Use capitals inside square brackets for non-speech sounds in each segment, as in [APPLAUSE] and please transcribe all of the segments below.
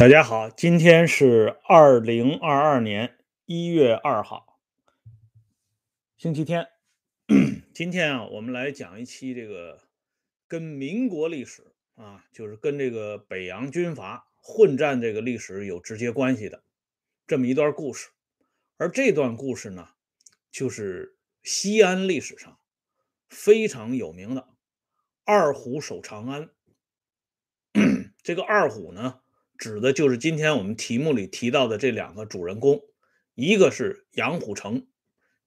大家好，今天是二零二二年一月二号，星期天。今天啊，我们来讲一期这个跟民国历史啊，就是跟这个北洋军阀混战这个历史有直接关系的这么一段故事。而这段故事呢，就是西安历史上非常有名的二虎守长安。[CLEARS THROAT] 这个二虎呢？指的就是今天我们题目里提到的这两个主人公，一个是杨虎城，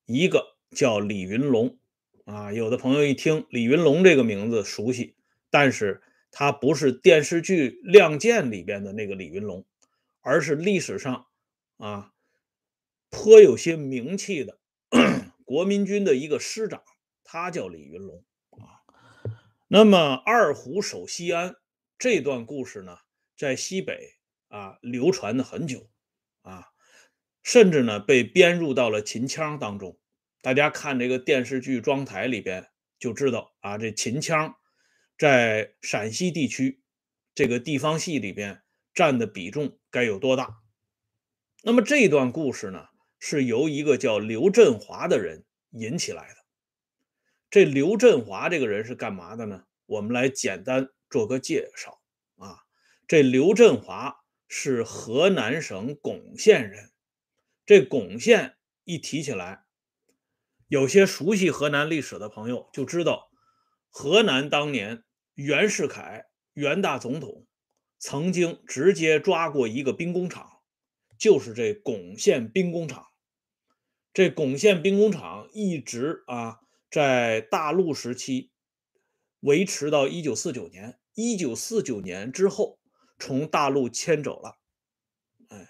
一个叫李云龙。啊，有的朋友一听李云龙这个名字熟悉，但是他不是电视剧《亮剑》里边的那个李云龙，而是历史上啊颇有些名气的 [CLEARS THROAT] 国民军的一个师长，他叫李云龙啊。那么二虎守西安这段故事呢？在西北啊流传的很久啊，甚至呢被编入到了秦腔当中。大家看这个电视剧《庄台》里边就知道啊，这秦腔在陕西地区这个地方戏里边占的比重该有多大？那么这段故事呢，是由一个叫刘振华的人引起来的。这刘振华这个人是干嘛的呢？我们来简单做个介绍。这刘振华是河南省巩县人。这巩县一提起来，有些熟悉河南历史的朋友就知道，河南当年袁世凯袁大总统曾经直接抓过一个兵工厂，就是这巩县兵工厂。这巩县兵工厂一直啊在大陆时期维持到一九四九年。一九四九年之后。从大陆迁走了，哎，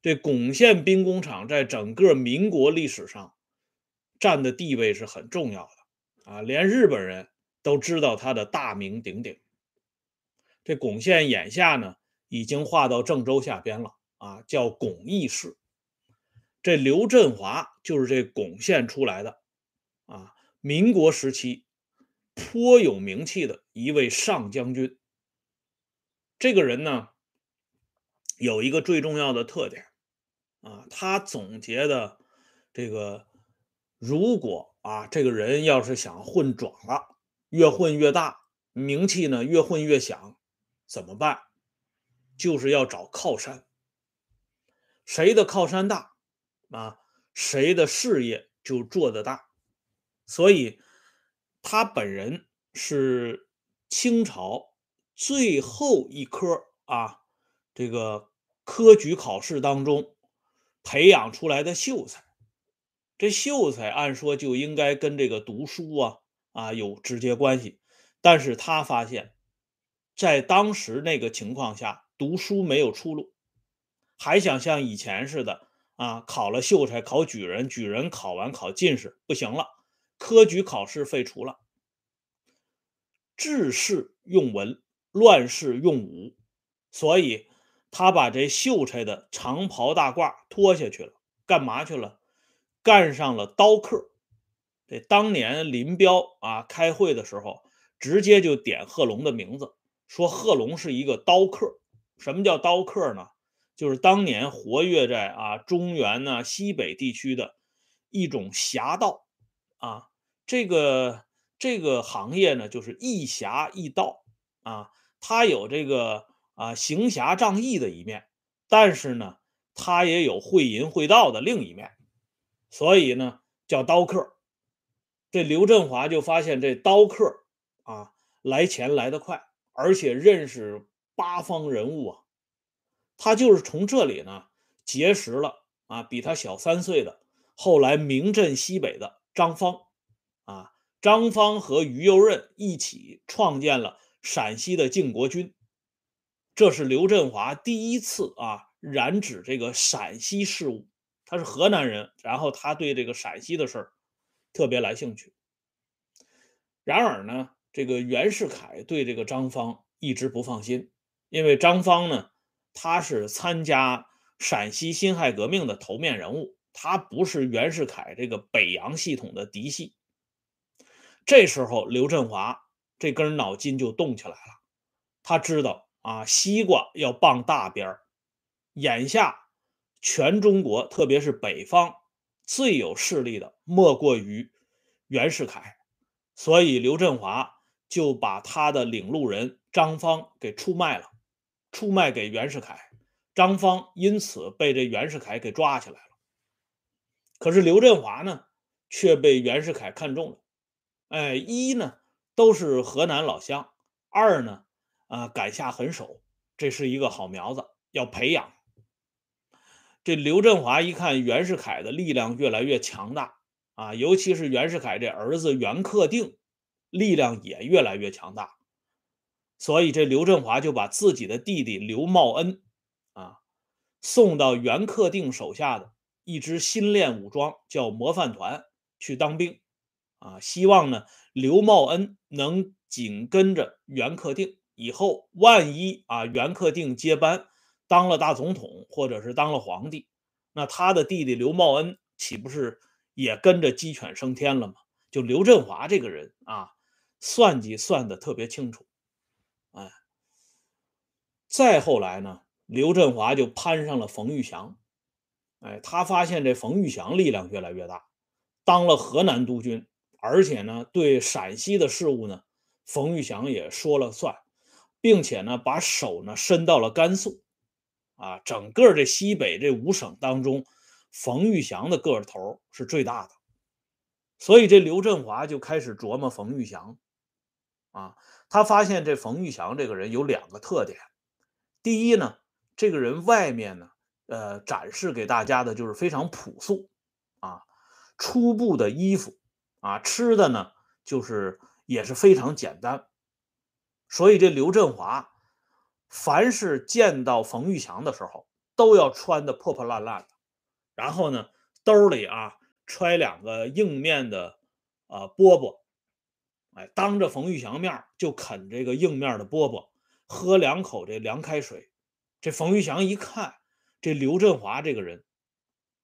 这巩县兵工厂在整个民国历史上占的地位是很重要的啊，连日本人都知道他的大名鼎鼎。这巩县眼下呢，已经划到郑州下边了啊，叫巩义市。这刘振华就是这巩县出来的啊，民国时期颇有名气的一位上将军。这个人呢，有一个最重要的特点啊，他总结的这个，如果啊，这个人要是想混壮了，越混越大，名气呢越混越响，怎么办？就是要找靠山，谁的靠山大啊，谁的事业就做得大。所以，他本人是清朝。最后一科啊，这个科举考试当中培养出来的秀才，这秀才按说就应该跟这个读书啊啊有直接关系，但是他发现，在当时那个情况下，读书没有出路，还想像以前似的啊，考了秀才考举人，举人考完考进士不行了，科举考试废除了，制式用文。乱世用武，所以他把这秀才的长袍大褂脱下去了，干嘛去了？干上了刀客。这当年林彪啊开会的时候，直接就点贺龙的名字，说贺龙是一个刀客。什么叫刀客呢？就是当年活跃在啊中原呢西北地区的一种侠盗啊。这个这个行业呢，就是一侠一盗啊。他有这个啊行侠仗义的一面，但是呢，他也有会淫会道的另一面，所以呢叫刀客。这刘振华就发现这刀客啊来钱来得快，而且认识八方人物啊，他就是从这里呢结识了啊比他小三岁的后来名震西北的张方啊，张方和于右任一起创建了。陕西的靖国军，这是刘振华第一次啊染指这个陕西事务。他是河南人，然后他对这个陕西的事儿特别来兴趣。然而呢，这个袁世凯对这个张方一直不放心，因为张方呢，他是参加陕西辛亥革命的头面人物，他不是袁世凯这个北洋系统的嫡系。这时候，刘振华。这根脑筋就动起来了，他知道啊，西瓜要傍大边儿，眼下全中国，特别是北方最有势力的，莫过于袁世凯，所以刘振华就把他的领路人张方给出卖了，出卖给袁世凯。张方因此被这袁世凯给抓起来了。可是刘振华呢，却被袁世凯看中了。哎，一呢都是河南老乡，二呢啊敢下狠手，这是一个好苗子，要培养。这刘振华一看袁世凯的力量越来越强大啊，尤其是袁世凯这儿子袁克定力量也越来越强大，所以这刘振华就把自己的弟弟刘茂恩。啊送到袁克定手下的一支新练武装，叫模范团去当兵，啊，希望呢刘茂恩能紧跟着袁克定，以后万一啊袁克定接班当了大总统，或者是当了皇帝，那他的弟弟刘茂恩岂不是也跟着鸡犬升天了吗？就刘振华这个人啊，算计算的特别清楚，哎，再后来呢？刘振华就攀上了冯玉祥，哎，他发现这冯玉祥力量越来越大，当了河南督军，而且呢，对陕西的事务呢，冯玉祥也说了算，并且呢，把手呢伸到了甘肃，啊，整个这西北这五省当中，冯玉祥的个头是最大的，所以这刘振华就开始琢磨冯玉祥，啊，他发现这冯玉祥这个人有两个特点，第一呢。这个人外面呢，呃，展示给大家的就是非常朴素，啊，初步的衣服，啊，吃的呢就是也是非常简单，所以这刘振华，凡是见到冯玉祥的时候，都要穿的破破烂烂的，然后呢，兜里啊揣两个硬面的啊饽饽，哎，当着冯玉祥面就啃这个硬面的饽饽，喝两口这凉开水。这冯玉祥一看，这刘振华这个人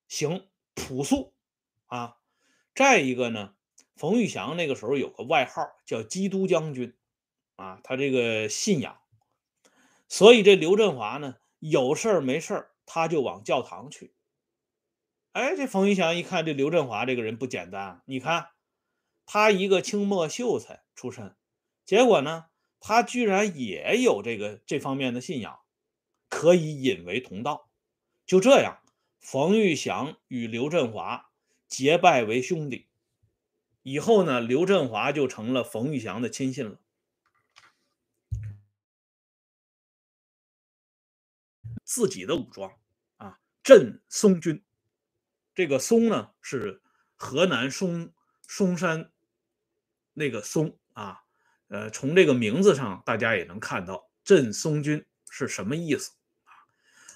行朴素啊。再一个呢，冯玉祥那个时候有个外号叫“基督将军”，啊，他这个信仰。所以这刘振华呢，有事儿没事儿他就往教堂去。哎，这冯玉祥一看这刘振华这个人不简单，你看他一个清末秀才出身，结果呢，他居然也有这个这方面的信仰。可以引为同道，就这样，冯玉祥与刘振华结拜为兄弟。以后呢，刘振华就成了冯玉祥的亲信了。自己的武装啊，镇松军。这个松呢，是河南嵩嵩山那个松啊。呃，从这个名字上，大家也能看到镇松军是什么意思啊。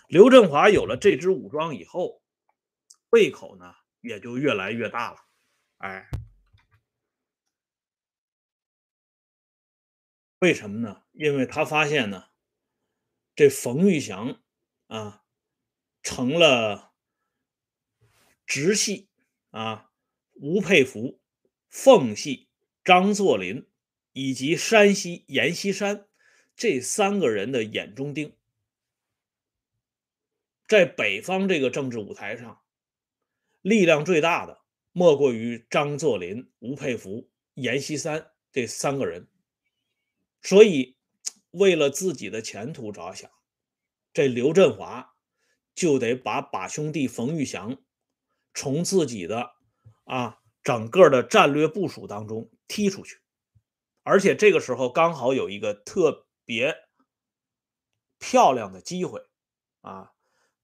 刘振华有了这支武装以后，胃口呢也就越来越大了。哎，为什么呢？因为他发现呢，这冯玉祥啊，成了直系啊，吴佩孚、奉系、张作霖以及山西阎锡山这三个人的眼中钉。在北方这个政治舞台上，力量最大的莫过于张作霖、吴佩孚、阎锡山这三个人。所以，为了自己的前途着想，这刘振华就得把把兄弟冯玉祥从自己的啊整个的战略部署当中踢出去。而且这个时候刚好有一个特别漂亮的机会啊。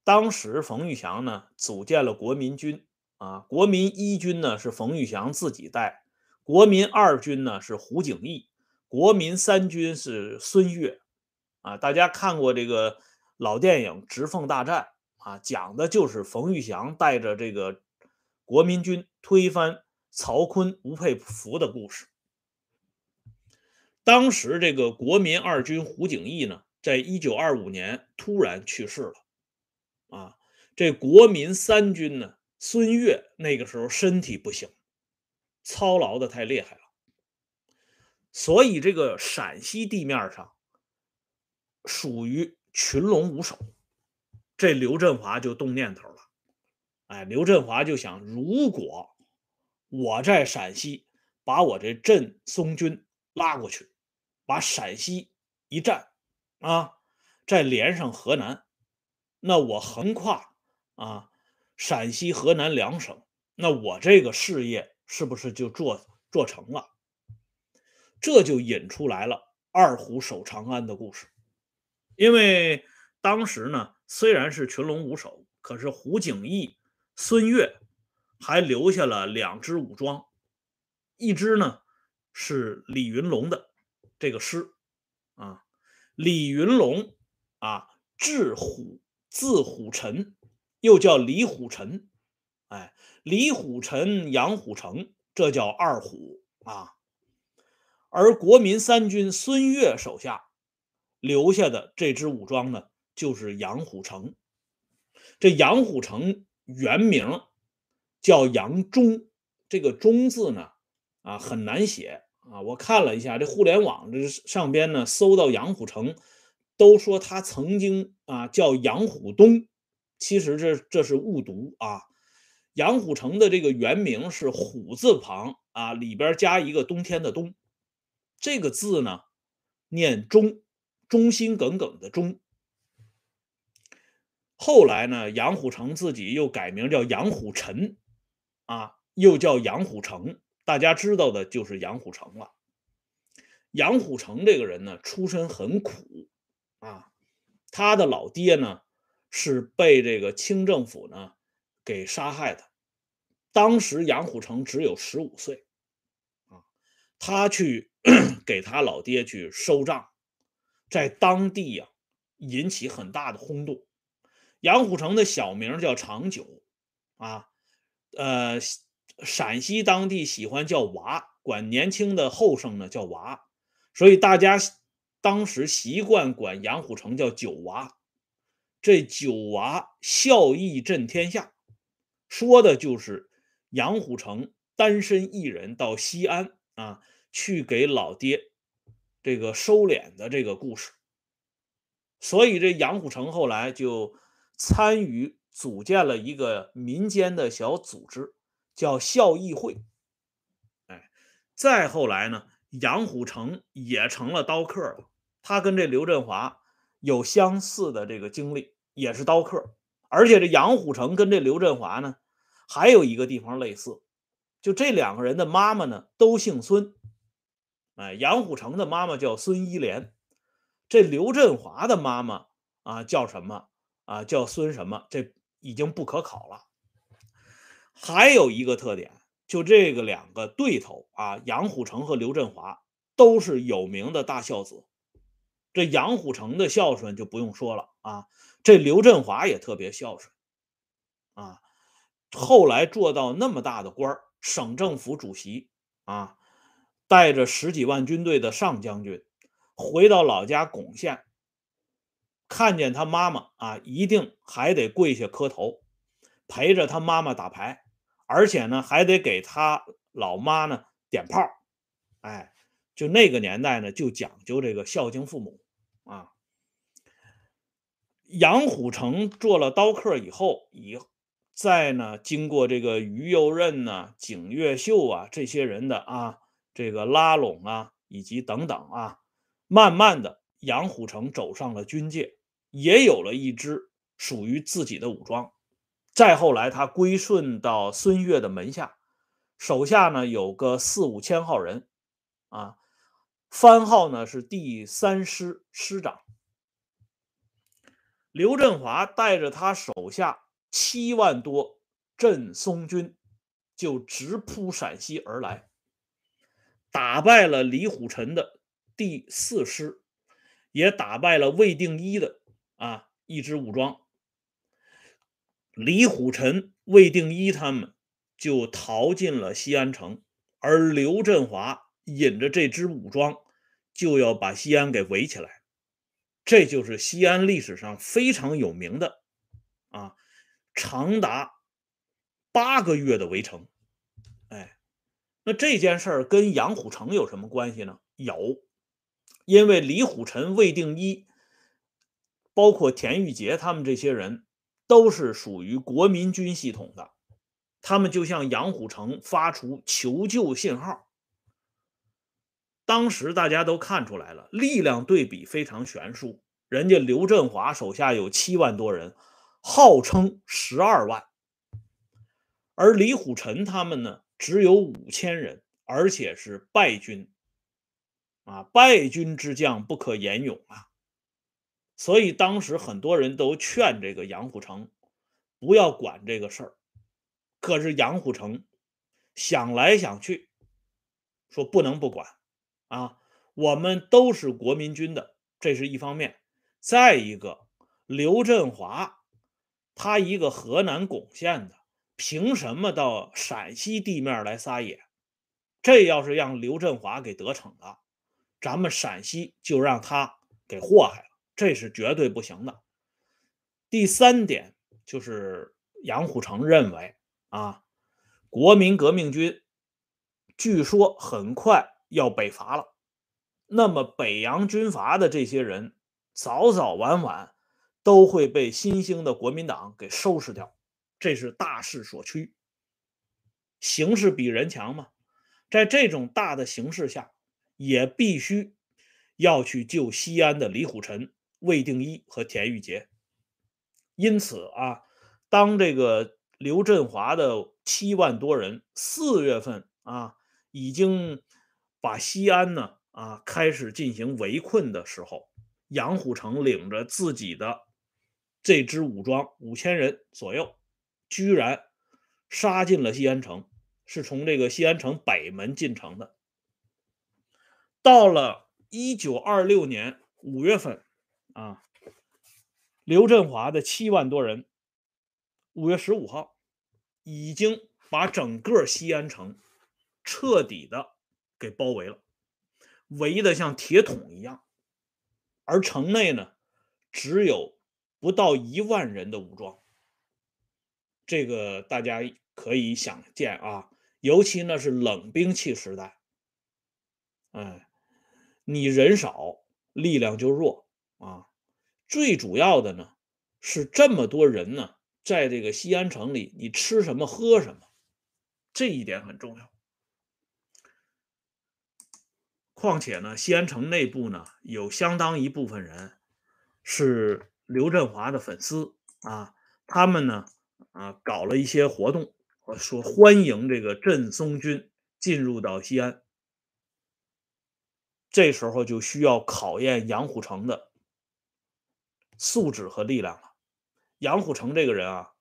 当时冯玉祥呢组建了国民军啊，国民一军呢是冯玉祥自己带，国民二军呢是胡景翼，国民三军是孙岳啊。大家看过这个老电影《直奉大战》啊，讲的就是冯玉祥带着这个国民军推翻曹锟、吴佩孚的故事。当时这个国民二军胡景翼呢，在一九二五年突然去世了。啊，这国民三军呢，孙岳那个时候身体不行，操劳的太厉害，所以这个陕西地面上属于群龙无首，这刘振华就动念头了。哎，刘振华就想，如果我在陕西把我这镇松军拉过去，把陕西一占，啊，再连上河南，那我横跨啊陕西、河南两省，那我这个事业是不是就做做成了？这就引出来了二虎守长安的故事。因为当时呢，虽然是群龙无首，可是胡景翼。孙越还留下了两支武装，一支呢是李云龙的这个师啊，李云龙啊，字虎，字虎臣，又叫李虎臣，哎，李虎臣、杨虎城，这叫二虎啊。而国民三军孙越手下留下的这支武装呢，就是杨虎城。这杨虎城。原名叫杨忠，这个“忠”字呢，啊很难写啊。我看了一下这互联网这上边呢，搜到杨虎城，都说他曾经啊叫杨虎东，其实这这是误读啊。杨虎城的这个原名是虎字旁啊，里边加一个冬天的冬，这个字呢念忠，忠心耿耿的忠。后来呢，杨虎城自己又改名叫杨虎臣，啊，又叫杨虎城，大家知道的就是杨虎城了。杨虎城这个人呢，出身很苦，啊，他的老爹呢是被这个清政府呢给杀害的。当时杨虎城只有十五岁，他去 [CLEARS THROAT] 给他老爹去收账，在当地呀引起很大的轰动。杨虎城的小名叫长久，啊，呃，陕西当地喜欢叫娃，管年轻的后生呢叫娃，所以大家当时习惯管杨虎城叫九娃。这九娃孝义震天下，说的就是杨虎城单身一人到西安啊，去给老爹这个收敛的这个故事。所以这杨虎城后来就。参与组建了一个民间的小组织，叫孝义会。哎，再后来呢，杨虎城也成了刀客了。他跟这刘振华有相似的这个经历，也是刀客。而且这杨虎城跟这刘振华呢，还有一个地方类似，就这两个人的妈妈呢都姓孙。哎，杨虎城的妈妈叫孙一莲，这刘振华的妈妈啊叫什么？啊，叫孙什么？这已经不可考了。还有一个特点，就这个两个对头啊，杨虎城和刘振华都是有名的大孝子。这杨虎城的孝顺就不用说了啊，这刘振华也特别孝顺啊。后来做到那么大的官省政府主席啊，带着十几万军队的上将军，回到老家巩县。看见他妈妈啊，一定还得跪下磕头，陪着他妈妈打牌，而且呢，还得给他老妈呢点炮。哎，就那个年代呢，就讲究这个孝敬父母啊。杨虎城做了刀客以后，以再呢，经过这个于右任呐、景岳秀啊这些人的啊这个拉拢啊，以及等等啊，慢慢的，杨虎城走上了军界。也有了一支属于自己的武装，再后来他归顺到孙越的门下，手下呢有个四五千号人，啊，番号呢是第三师师长。刘振华带着他手下七万多镇松军，就直扑陕西而来，打败了李虎臣的第四师，也打败了魏定一的。啊！一支武装，李虎臣、魏定一他们就逃进了西安城，而刘振华引着这支武装就要把西安给围起来。这就是西安历史上非常有名的啊，长达八个月的围城。哎，那这件事儿跟杨虎城有什么关系呢？有，因为李虎臣、魏定一。包括田玉杰他们这些人都是属于国民军系统的，他们就向杨虎城发出求救信号。当时大家都看出来了，力量对比非常悬殊。人家刘振华手下有七万多人，号称十二万，而李虎臣他们呢，只有五千人，而且是败军。啊，败军之将不可言勇啊！所以当时很多人都劝这个杨虎城不要管这个事儿。可是杨虎城想来想去，说不能不管啊！我们都是国民军的，这是一方面。再一个，刘振华他一个河南巩县的，凭什么到陕西地面来撒野？这要是让刘振华给得逞了。咱们陕西就让他给祸害了，这是绝对不行的。第三点就是杨虎城认为啊，国民革命军据说很快要北伐了，那么北洋军阀的这些人早早晚晚都会被新兴的国民党给收拾掉，这是大势所趋。形势比人强嘛，在这种大的形势下。也必须要去救西安的李虎臣、魏定一和田玉杰。因此啊，当这个刘振华的七万多人四月份啊，已经把西安呢啊开始进行围困的时候，杨虎城领着自己的这支武装五千人左右，居然杀进了西安城，是从这个西安城北门进城的。到了一九二六年五月份，啊，刘振华的七万多人，五月十五号已经把整个西安城彻底的给包围了，围的像铁桶一样。而城内呢，只有不到一万人的武装。这个大家可以想见啊，尤其呢是冷兵器时代，哎。你人少，力量就弱啊！最主要的呢，是这么多人呢，在这个西安城里，你吃什么喝什么，这一点很重要。况且呢，西安城内部呢，有相当一部分人是刘振华的粉丝啊，他们呢，啊，搞了一些活动，说欢迎这个镇松军进入到西安。这时候就需要考验杨虎城的素质和力量了。杨虎城这个人啊，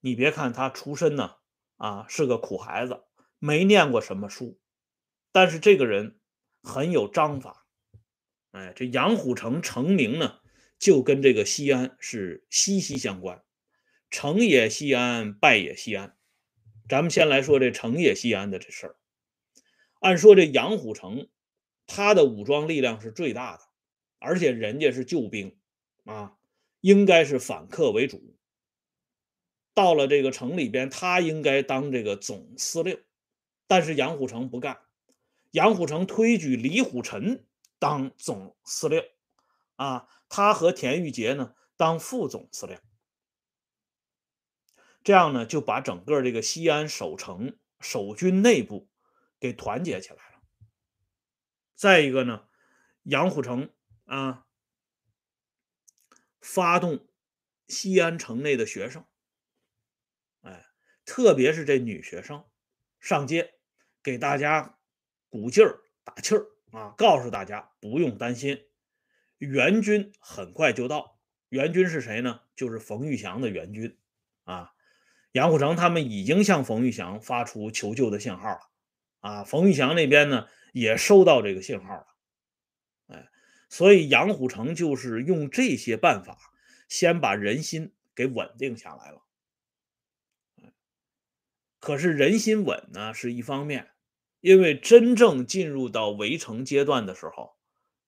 你别看他出身呢，啊是个苦孩子，没念过什么书，但是这个人很有章法。哎，这杨虎城成名呢，就跟这个西安是息息相关。成也西安，败也西安。咱们先来说这成也西安的这事儿。按说这杨虎城。他的武装力量是最大的，而且人家是救兵啊，应该是反客为主。到了这个城里边，他应该当这个总司令，但是杨虎城不干，杨虎城推举李虎臣当总司令，啊，他和田玉杰呢当副总司令，这样呢就把整个这个西安守城守军内部给团结起来了。再一个呢，杨虎城啊，发动西安城内的学生，哎，特别是这女学生上街给大家鼓劲儿、打气儿啊，告诉大家不用担心，援军很快就到。援军是谁呢？就是冯玉祥的援军啊。杨虎城他们已经向冯玉祥发出求救的信号了啊。冯玉祥那边呢？也收到这个信号了，哎，所以杨虎城就是用这些办法，先把人心给稳定下来了。可是人心稳呢是一方面，因为真正进入到围城阶段的时候，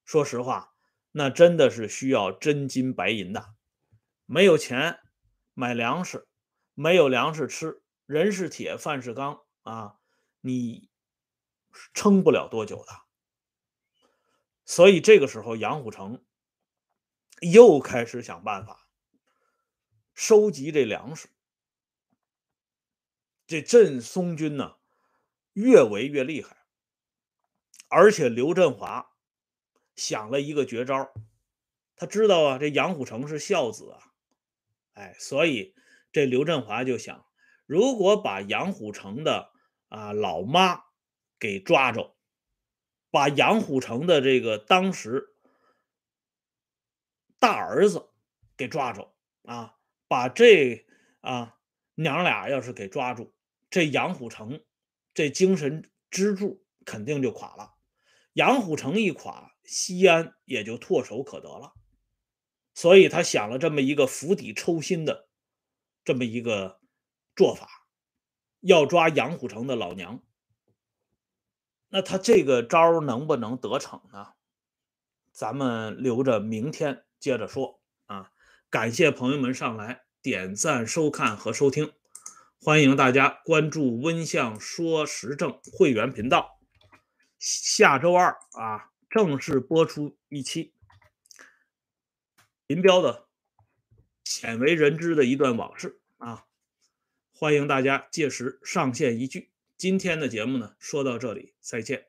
说实话，那真的是需要真金白银的，没有钱买粮食，没有粮食吃，人是铁，饭是钢啊，你。撑不了多久的，所以这个时候杨虎城又开始想办法，收集这粮食。这镇松军呢，越围越厉害，而且刘振华想了一个绝招，他知道啊，这杨虎城是孝子啊，哎，所以这刘振华就想，如果把杨虎城的啊老妈给抓着，把杨虎城的这个当时大儿子给抓着啊，把这啊娘俩要是给抓住。这杨虎城，这精神支柱肯定就垮了。杨虎城一垮，西安也就唾手可得了。所以他想了这么一个釜底抽薪的这么一个做法，要抓杨虎城的老娘。那他这个招能不能得逞呢？咱们留着明天接着说啊！感谢朋友们上来点赞、收看和收听。欢迎大家关注“温相说时政”会员频道。下周二啊，正式播出一期林彪的鲜为人知的一段往事啊！欢迎大家届时上线一聚。今天的节目呢，说到这里，再见。